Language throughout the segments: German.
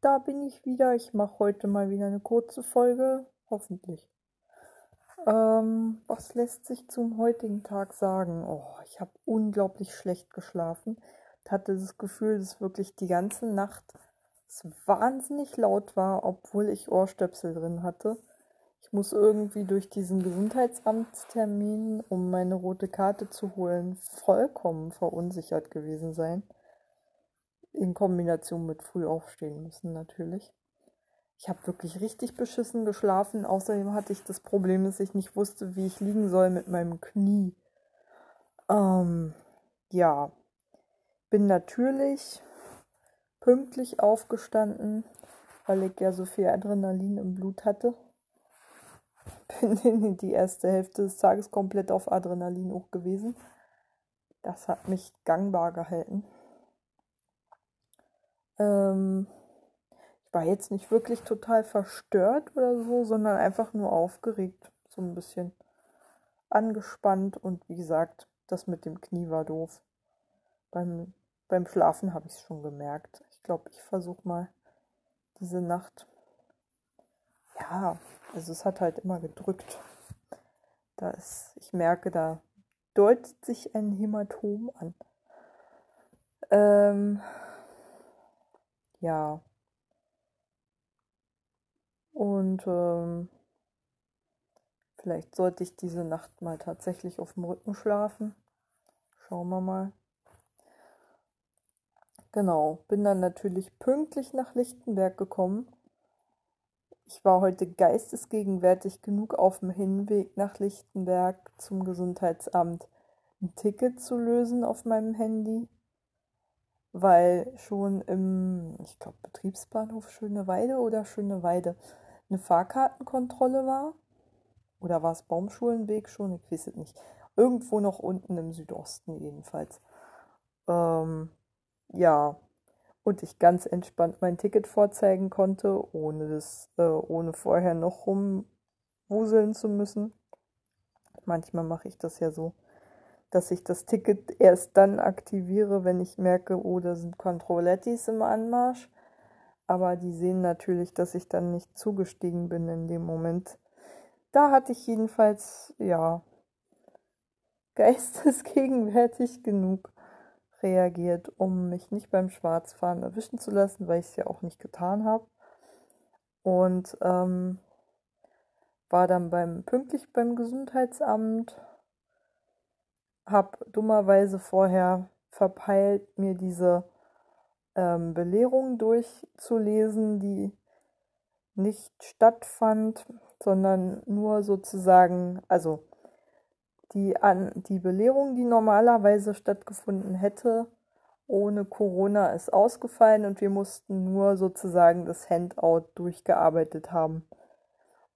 da bin ich wieder. Ich mache heute mal wieder eine kurze Folge, hoffentlich. Ähm, was lässt sich zum heutigen Tag sagen? Oh, ich habe unglaublich schlecht geschlafen. Ich hatte das Gefühl, dass wirklich die ganze Nacht es wahnsinnig laut war, obwohl ich Ohrstöpsel drin hatte. Ich muss irgendwie durch diesen Gesundheitsamtstermin, um meine rote Karte zu holen, vollkommen verunsichert gewesen sein. In Kombination mit früh aufstehen müssen natürlich. Ich habe wirklich richtig beschissen geschlafen. Außerdem hatte ich das Problem, dass ich nicht wusste, wie ich liegen soll mit meinem Knie. Ähm, ja, bin natürlich pünktlich aufgestanden, weil ich ja so viel Adrenalin im Blut hatte. Bin in die erste Hälfte des Tages komplett auf Adrenalin hoch gewesen. Das hat mich gangbar gehalten. Ähm, ich war jetzt nicht wirklich total verstört oder so, sondern einfach nur aufgeregt, so ein bisschen angespannt und wie gesagt, das mit dem Knie war doof. Beim, beim Schlafen habe ich es schon gemerkt. Ich glaube, ich versuche mal diese Nacht. Ja, also es hat halt immer gedrückt. Da ist, ich merke, da deutet sich ein Hämatom an. Ähm, ja. Und ähm, vielleicht sollte ich diese Nacht mal tatsächlich auf dem Rücken schlafen. Schauen wir mal. Genau, bin dann natürlich pünktlich nach Lichtenberg gekommen. Ich war heute geistesgegenwärtig genug auf dem Hinweg nach Lichtenberg zum Gesundheitsamt ein Ticket zu lösen auf meinem Handy weil schon im, ich glaube, Betriebsbahnhof Schöneweide oder Schöneweide eine Fahrkartenkontrolle war. Oder war es Baumschulenweg schon? Ich weiß es nicht. Irgendwo noch unten im Südosten jedenfalls. Ähm, ja. Und ich ganz entspannt mein Ticket vorzeigen konnte, ohne das, äh, ohne vorher noch rumwuseln zu müssen. Manchmal mache ich das ja so dass ich das Ticket erst dann aktiviere, wenn ich merke, oh, da sind Controlettis im Anmarsch. Aber die sehen natürlich, dass ich dann nicht zugestiegen bin in dem Moment. Da hatte ich jedenfalls, ja, geistesgegenwärtig genug reagiert, um mich nicht beim Schwarzfahren erwischen zu lassen, weil ich es ja auch nicht getan habe. Und ähm, war dann beim pünktlich beim Gesundheitsamt habe dummerweise vorher verpeilt, mir diese ähm, Belehrung durchzulesen, die nicht stattfand, sondern nur sozusagen, also die, an, die Belehrung, die normalerweise stattgefunden hätte, ohne Corona ist ausgefallen und wir mussten nur sozusagen das Handout durchgearbeitet haben,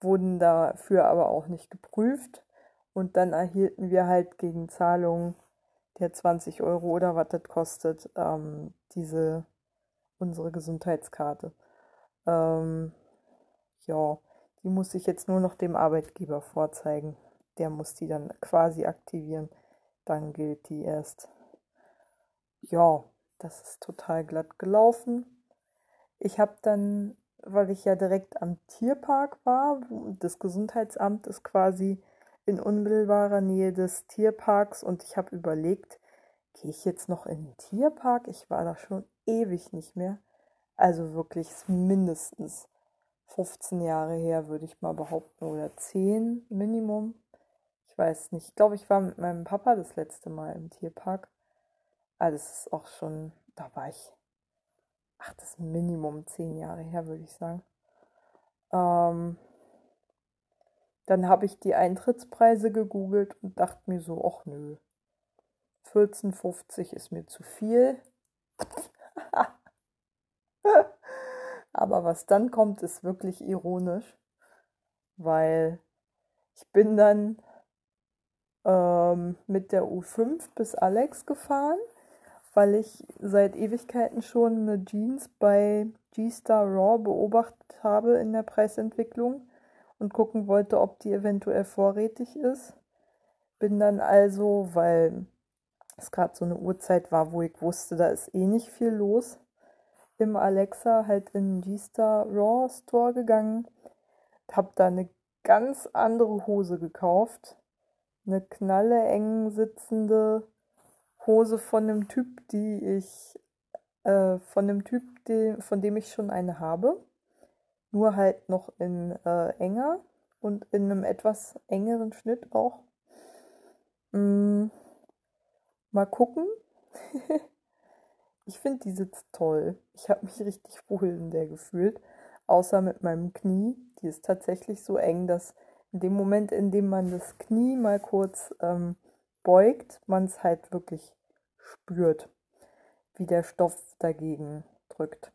wurden dafür aber auch nicht geprüft. Und dann erhielten wir halt gegen Zahlung der 20 Euro oder was das kostet, ähm, diese unsere Gesundheitskarte. Ähm, ja, die muss ich jetzt nur noch dem Arbeitgeber vorzeigen. Der muss die dann quasi aktivieren. Dann gilt die erst. Ja, das ist total glatt gelaufen. Ich habe dann, weil ich ja direkt am Tierpark war, das Gesundheitsamt ist quasi in unmittelbarer Nähe des Tierparks und ich habe überlegt, gehe ich jetzt noch in den Tierpark? Ich war da schon ewig nicht mehr. Also wirklich mindestens 15 Jahre her, würde ich mal behaupten, oder 10 Minimum. Ich weiß nicht. Ich glaube, ich war mit meinem Papa das letzte Mal im Tierpark. Ah, das ist auch schon, da war ich, ach, das Minimum 10 Jahre her, würde ich sagen. Ähm, dann habe ich die Eintrittspreise gegoogelt und dachte mir so, ach nö, 14,50 ist mir zu viel. Aber was dann kommt, ist wirklich ironisch, weil ich bin dann ähm, mit der U5 bis Alex gefahren, weil ich seit Ewigkeiten schon eine Jeans bei G-Star Raw beobachtet habe in der Preisentwicklung und gucken wollte, ob die eventuell vorrätig ist. Bin dann also, weil es gerade so eine Uhrzeit war, wo ich wusste, da ist eh nicht viel los, im Alexa halt in den G-Star Raw Store gegangen, hab da eine ganz andere Hose gekauft. Eine knalle eng sitzende Hose von einem Typ, die ich, äh, von dem Typ, die, von dem ich schon eine habe. Nur halt noch in äh, enger und in einem etwas engeren Schnitt auch. Mm, mal gucken. ich finde die sitzt toll. Ich habe mich richtig wohl in der gefühlt. Außer mit meinem Knie. Die ist tatsächlich so eng, dass in dem Moment, in dem man das Knie mal kurz ähm, beugt, man es halt wirklich spürt, wie der Stoff dagegen drückt.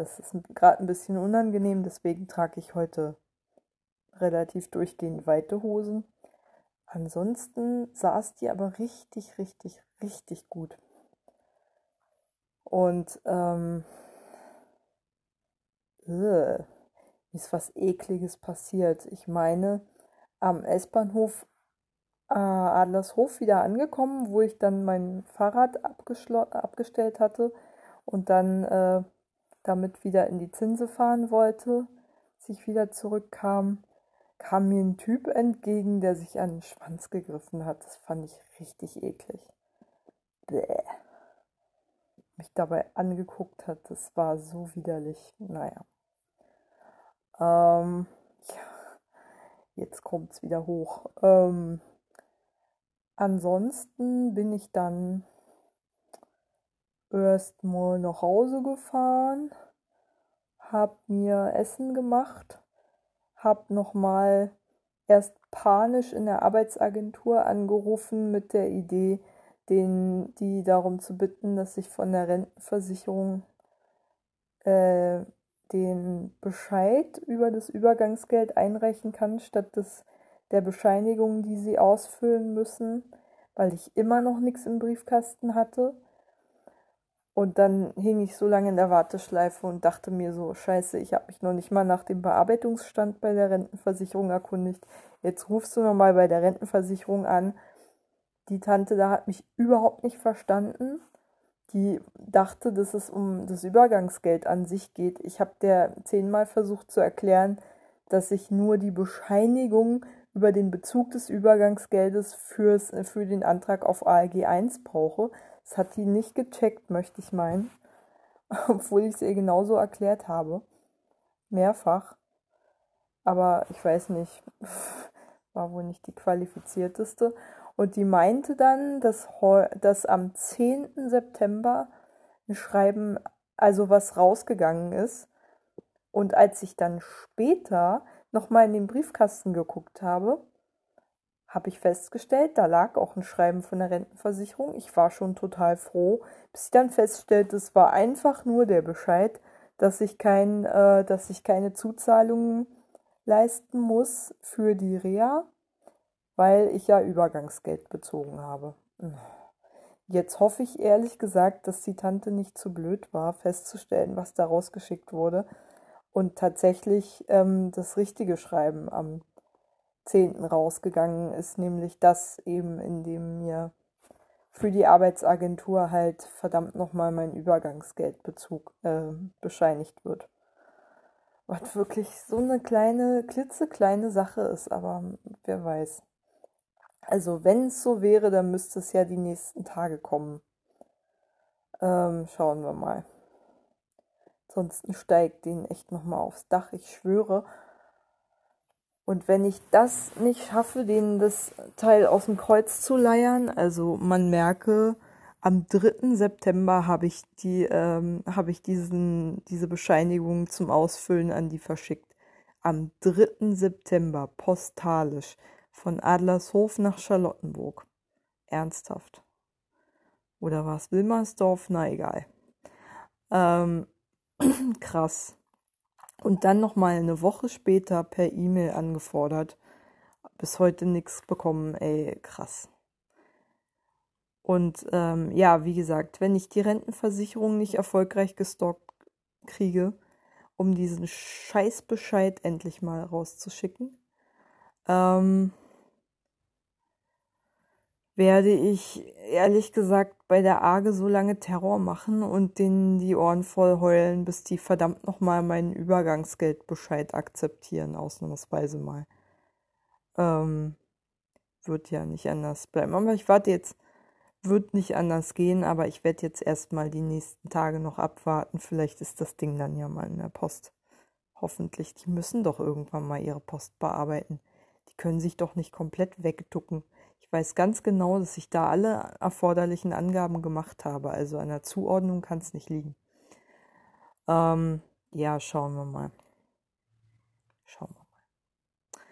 Das ist gerade ein bisschen unangenehm, deswegen trage ich heute relativ durchgehend weite Hosen. Ansonsten saß die aber richtig, richtig, richtig gut. Und ähm, äh, ist was Ekliges passiert. Ich meine, am S-Bahnhof äh, Adlershof wieder angekommen, wo ich dann mein Fahrrad abgestellt hatte und dann äh, damit wieder in die Zinse fahren wollte, als ich wieder zurückkam, kam mir ein Typ entgegen, der sich an den Schwanz gegriffen hat. Das fand ich richtig eklig. Bäh. Mich dabei angeguckt hat, das war so widerlich. Naja. Ähm, ja, jetzt kommt es wieder hoch. Ähm, ansonsten bin ich dann erstmal nach Hause gefahren, hab mir Essen gemacht, hab nochmal erst panisch in der Arbeitsagentur angerufen mit der Idee, den, die darum zu bitten, dass ich von der Rentenversicherung äh, den Bescheid über das Übergangsgeld einreichen kann, statt des, der Bescheinigung, die sie ausfüllen müssen, weil ich immer noch nichts im Briefkasten hatte. Und dann hing ich so lange in der Warteschleife und dachte mir so, scheiße, ich habe mich noch nicht mal nach dem Bearbeitungsstand bei der Rentenversicherung erkundigt. Jetzt rufst du nochmal bei der Rentenversicherung an. Die Tante da hat mich überhaupt nicht verstanden die dachte, dass es um das Übergangsgeld an sich geht. Ich habe der zehnmal versucht zu erklären, dass ich nur die Bescheinigung über den Bezug des Übergangsgeldes fürs, für den Antrag auf ALG 1 brauche. Das hat die nicht gecheckt, möchte ich meinen. Obwohl ich es ihr genauso erklärt habe. Mehrfach. Aber ich weiß nicht, war wohl nicht die qualifizierteste. Und die meinte dann, dass, dass am 10. September ein Schreiben, also was rausgegangen ist. Und als ich dann später nochmal in den Briefkasten geguckt habe, habe ich festgestellt, da lag auch ein Schreiben von der Rentenversicherung. Ich war schon total froh, bis ich dann feststellte, es war einfach nur der Bescheid, dass ich, kein, äh, dass ich keine Zuzahlungen leisten muss für die Reha weil ich ja Übergangsgeld bezogen habe. Jetzt hoffe ich ehrlich gesagt, dass die Tante nicht zu blöd war, festzustellen, was da rausgeschickt wurde und tatsächlich ähm, das richtige Schreiben am 10. rausgegangen ist, nämlich das eben, in dem mir für die Arbeitsagentur halt verdammt nochmal mein Übergangsgeldbezug äh, bescheinigt wird. Was wirklich so eine kleine, klitzekleine Sache ist, aber wer weiß. Also wenn es so wäre, dann müsste es ja die nächsten Tage kommen. Ähm, schauen wir mal. Ansonsten steigt den echt nochmal aufs Dach, ich schwöre. Und wenn ich das nicht schaffe, denen das Teil aus dem Kreuz zu leiern, also man merke, am 3. September habe ich die, ähm, habe ich diesen, diese Bescheinigung zum Ausfüllen an die verschickt. Am 3. September, postalisch. Von Adlershof nach Charlottenburg. Ernsthaft. Oder war es Wilmersdorf? Na egal. Ähm, krass. Und dann nochmal eine Woche später per E-Mail angefordert. Bis heute nichts bekommen, ey, krass. Und ähm, ja, wie gesagt, wenn ich die Rentenversicherung nicht erfolgreich gestockt kriege, um diesen Scheißbescheid endlich mal rauszuschicken, ähm, werde ich ehrlich gesagt bei der Arge so lange Terror machen und denen die Ohren voll heulen, bis die verdammt nochmal meinen Übergangsgeldbescheid akzeptieren, ausnahmsweise mal. Ähm, wird ja nicht anders bleiben. Aber ich warte jetzt, wird nicht anders gehen, aber ich werde jetzt erstmal die nächsten Tage noch abwarten. Vielleicht ist das Ding dann ja mal in der Post. Hoffentlich. Die müssen doch irgendwann mal ihre Post bearbeiten. Die können sich doch nicht komplett wegducken. Ich weiß ganz genau, dass ich da alle erforderlichen Angaben gemacht habe. Also an der Zuordnung kann es nicht liegen. Ähm, ja, schauen wir mal. Schauen wir mal.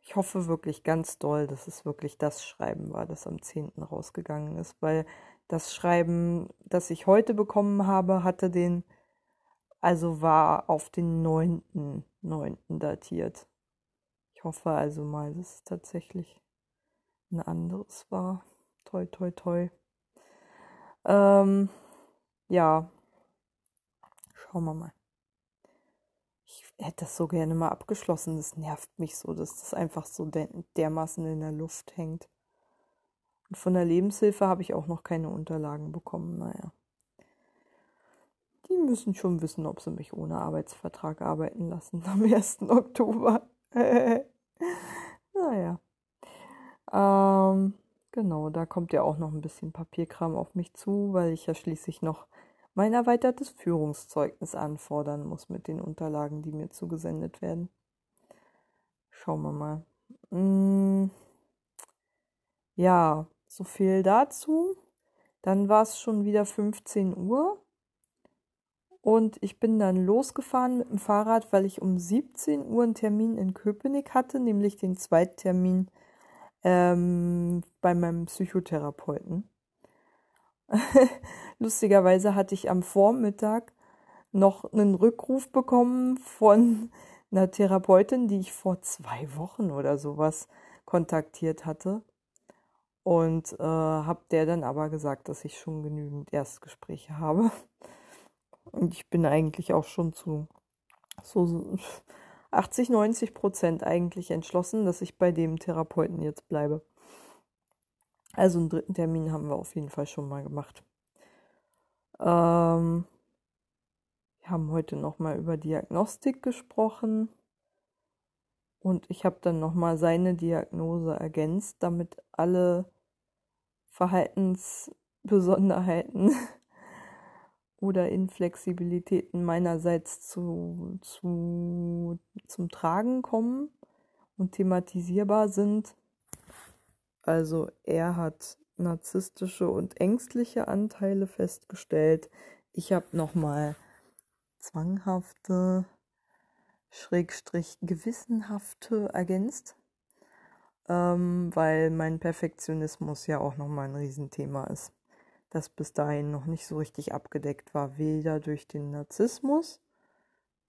Ich hoffe wirklich ganz doll, dass es wirklich das Schreiben war, das am 10. rausgegangen ist, weil das Schreiben, das ich heute bekommen habe, hatte den, also war auf den 9.9. datiert. Ich hoffe also mal, dass es tatsächlich ein anderes war. Toi, toi, toi. Ähm, ja. Schauen wir mal. Ich hätte das so gerne mal abgeschlossen. Das nervt mich so, dass das einfach so dermaßen in der Luft hängt. Und von der Lebenshilfe habe ich auch noch keine Unterlagen bekommen. Naja. Die müssen schon wissen, ob sie mich ohne Arbeitsvertrag arbeiten lassen am 1. Oktober. Ähm, genau, da kommt ja auch noch ein bisschen Papierkram auf mich zu, weil ich ja schließlich noch mein erweitertes Führungszeugnis anfordern muss mit den Unterlagen, die mir zugesendet werden. Schauen wir mal. Hm, ja, so viel dazu. Dann war es schon wieder 15 Uhr. Und ich bin dann losgefahren mit dem Fahrrad, weil ich um 17 Uhr einen Termin in Köpenick hatte, nämlich den Zweittermin ähm, bei meinem Psychotherapeuten. Lustigerweise hatte ich am Vormittag noch einen Rückruf bekommen von einer Therapeutin, die ich vor zwei Wochen oder sowas kontaktiert hatte. Und äh, habe der dann aber gesagt, dass ich schon genügend Erstgespräche habe. Und ich bin eigentlich auch schon zu so 80, 90 Prozent eigentlich entschlossen, dass ich bei dem Therapeuten jetzt bleibe. Also einen dritten Termin haben wir auf jeden Fall schon mal gemacht. Ähm, wir haben heute nochmal über Diagnostik gesprochen und ich habe dann nochmal seine Diagnose ergänzt, damit alle Verhaltensbesonderheiten oder Inflexibilitäten meinerseits zu, zu, zum Tragen kommen und thematisierbar sind. Also er hat narzisstische und ängstliche Anteile festgestellt. Ich habe nochmal zwanghafte, schrägstrich gewissenhafte ergänzt, ähm, weil mein Perfektionismus ja auch nochmal ein Riesenthema ist das bis dahin noch nicht so richtig abgedeckt war, weder durch den Narzissmus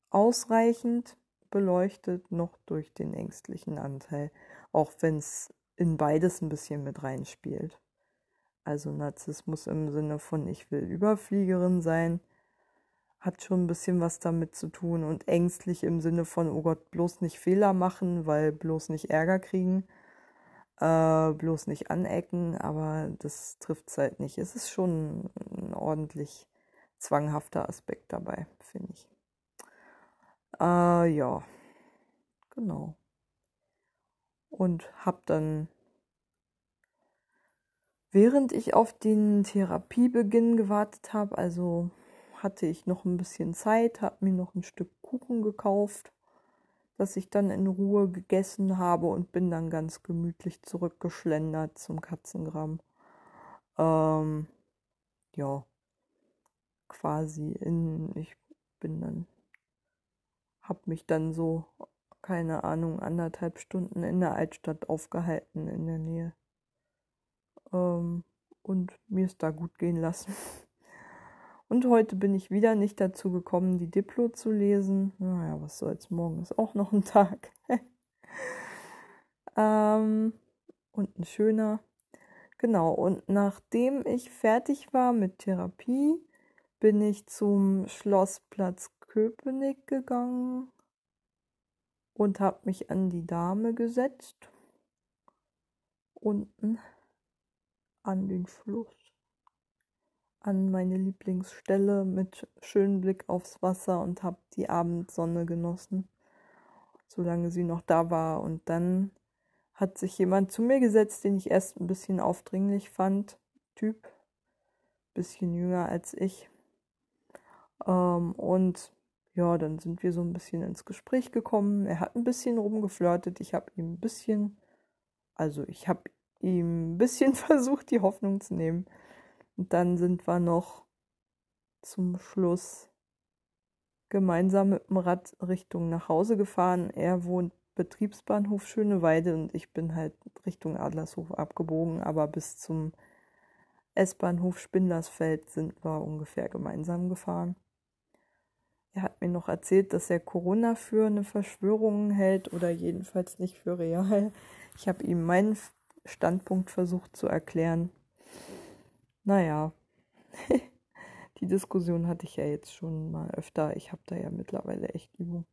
ausreichend beleuchtet, noch durch den ängstlichen Anteil, auch wenn es in beides ein bisschen mit reinspielt. Also Narzissmus im Sinne von ich will Überfliegerin sein, hat schon ein bisschen was damit zu tun und ängstlich im Sinne von oh Gott, bloß nicht Fehler machen, weil bloß nicht Ärger kriegen äh, bloß nicht anecken, aber das trifft es halt nicht. Es ist schon ein ordentlich zwanghafter Aspekt dabei, finde ich. Äh, ja, genau. Und hab dann, während ich auf den Therapiebeginn gewartet habe, also hatte ich noch ein bisschen Zeit, habe mir noch ein Stück Kuchen gekauft das ich dann in Ruhe gegessen habe und bin dann ganz gemütlich zurückgeschlendert zum Katzengramm. Ähm, ja, quasi in, ich bin dann, hab mich dann so, keine Ahnung, anderthalb Stunden in der Altstadt aufgehalten in der Nähe. Ähm, und mir ist da gut gehen lassen. Und heute bin ich wieder nicht dazu gekommen, die Diplo zu lesen. Naja, was soll's, morgen ist auch noch ein Tag. ähm, und ein schöner. Genau, und nachdem ich fertig war mit Therapie, bin ich zum Schlossplatz Köpenick gegangen und habe mich an die Dame gesetzt. Unten an den Fluss, an meine Lieblingsstelle mit schönem Blick aufs Wasser und habe die Abendsonne genossen, solange sie noch da war. Und dann hat sich jemand zu mir gesetzt, den ich erst ein bisschen aufdringlich fand. Typ, bisschen jünger als ich. Ähm, und ja, dann sind wir so ein bisschen ins Gespräch gekommen. Er hat ein bisschen rumgeflirtet. Ich habe ihm ein bisschen, also ich habe ihm ein bisschen versucht, die Hoffnung zu nehmen. Und dann sind wir noch zum Schluss gemeinsam mit dem Rad Richtung nach Hause gefahren. Er wohnt Betriebsbahnhof Schöneweide und ich bin halt Richtung Adlershof abgebogen, aber bis zum S-Bahnhof Spindlersfeld sind wir ungefähr gemeinsam gefahren. Er hat mir noch erzählt, dass er Corona für eine Verschwörung hält oder jedenfalls nicht für real. Ich habe ihm meinen Standpunkt versucht zu erklären. Naja, die Diskussion hatte ich ja jetzt schon mal öfter. Ich habe da ja mittlerweile echt Übung.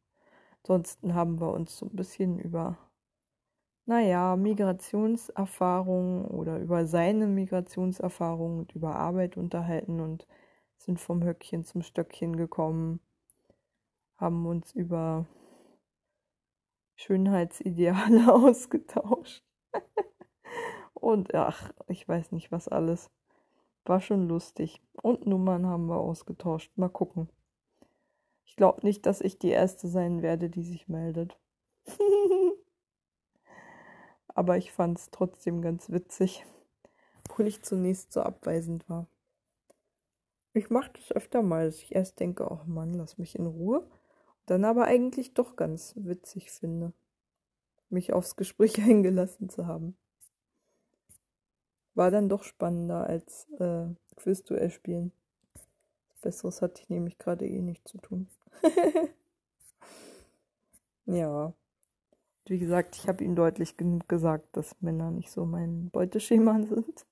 Ansonsten haben wir uns so ein bisschen über, naja, Migrationserfahrungen oder über seine Migrationserfahrungen und über Arbeit unterhalten und sind vom Höckchen zum Stöckchen gekommen haben uns über Schönheitsideale ausgetauscht. Und ach, ich weiß nicht was alles. War schon lustig. Und Nummern haben wir ausgetauscht. Mal gucken. Ich glaube nicht, dass ich die Erste sein werde, die sich meldet. Aber ich fand es trotzdem ganz witzig, obwohl ich zunächst so abweisend war. Ich mache das öfter mal, dass ich erst denke, oh Mann, lass mich in Ruhe dann aber eigentlich doch ganz witzig finde, mich aufs Gespräch eingelassen zu haben. War dann doch spannender als äh, Quizduell spielen. Besseres hatte ich nämlich gerade eh nicht zu tun. ja. Wie gesagt, ich habe ihm deutlich genug gesagt, dass Männer nicht so mein Beuteschema sind.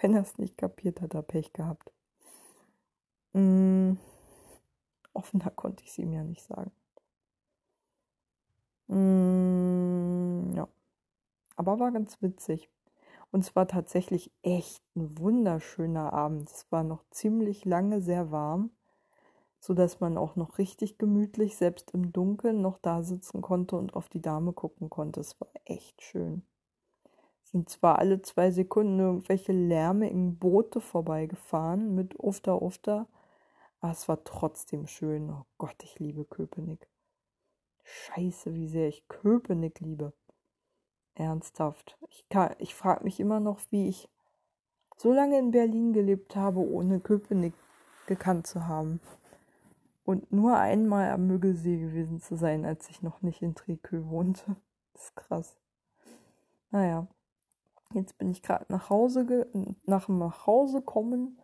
Wenn er es nicht kapiert hat, er Pech gehabt. Mm offener konnte ich es ihm ja nicht sagen. Mm, ja. Aber war ganz witzig. Und es war tatsächlich echt ein wunderschöner Abend. Es war noch ziemlich lange sehr warm, sodass man auch noch richtig gemütlich, selbst im Dunkeln, noch da sitzen konnte und auf die Dame gucken konnte. Es war echt schön. Es sind zwar alle zwei Sekunden irgendwelche lärmigen Boote vorbeigefahren mit Ufter Ufter, aber es war trotzdem schön. Oh Gott, ich liebe Köpenick. Scheiße, wie sehr ich Köpenick liebe. Ernsthaft. Ich, ich frage mich immer noch, wie ich so lange in Berlin gelebt habe, ohne Köpenick gekannt zu haben. Und nur einmal am Müggelsee gewesen zu sein, als ich noch nicht in Trikö wohnte. Das ist krass. Naja, jetzt bin ich gerade nach Hause, nach dem Nachhause kommen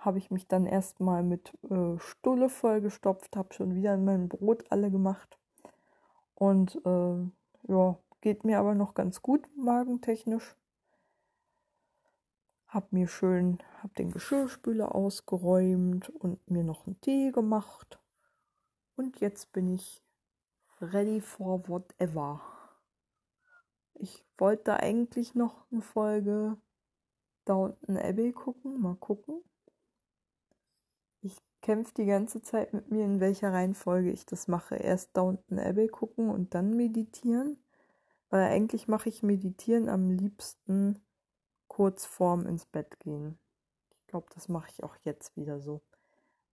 habe ich mich dann erstmal mit äh, Stulle vollgestopft, habe schon wieder in mein Brot alle gemacht. Und äh, ja, geht mir aber noch ganz gut magentechnisch. Hab mir schön, hab den Geschirrspüler ausgeräumt und mir noch einen Tee gemacht. Und jetzt bin ich ready for whatever. Ich wollte eigentlich noch eine Folge Downton Abbey gucken, mal gucken kämpft die ganze Zeit mit mir, in welcher Reihenfolge ich das mache. Erst Downton Abbey gucken und dann meditieren. Weil eigentlich mache ich Meditieren am liebsten kurz vorm ins Bett gehen. Ich glaube, das mache ich auch jetzt wieder so.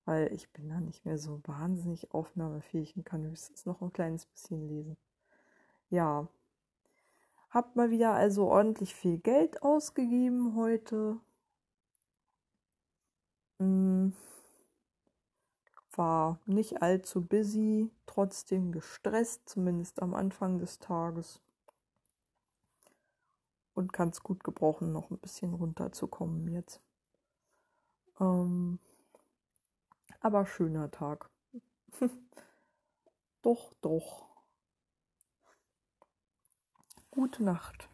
Weil ich bin da nicht mehr so wahnsinnig aufnahmefähig und kann höchstens noch ein kleines bisschen lesen. Ja. Hab mal wieder also ordentlich viel Geld ausgegeben heute. Hm war nicht allzu busy, trotzdem gestresst, zumindest am Anfang des Tages. Und kann es gut gebrauchen, noch ein bisschen runterzukommen jetzt. Ähm, aber schöner Tag. doch, doch. Gute Nacht.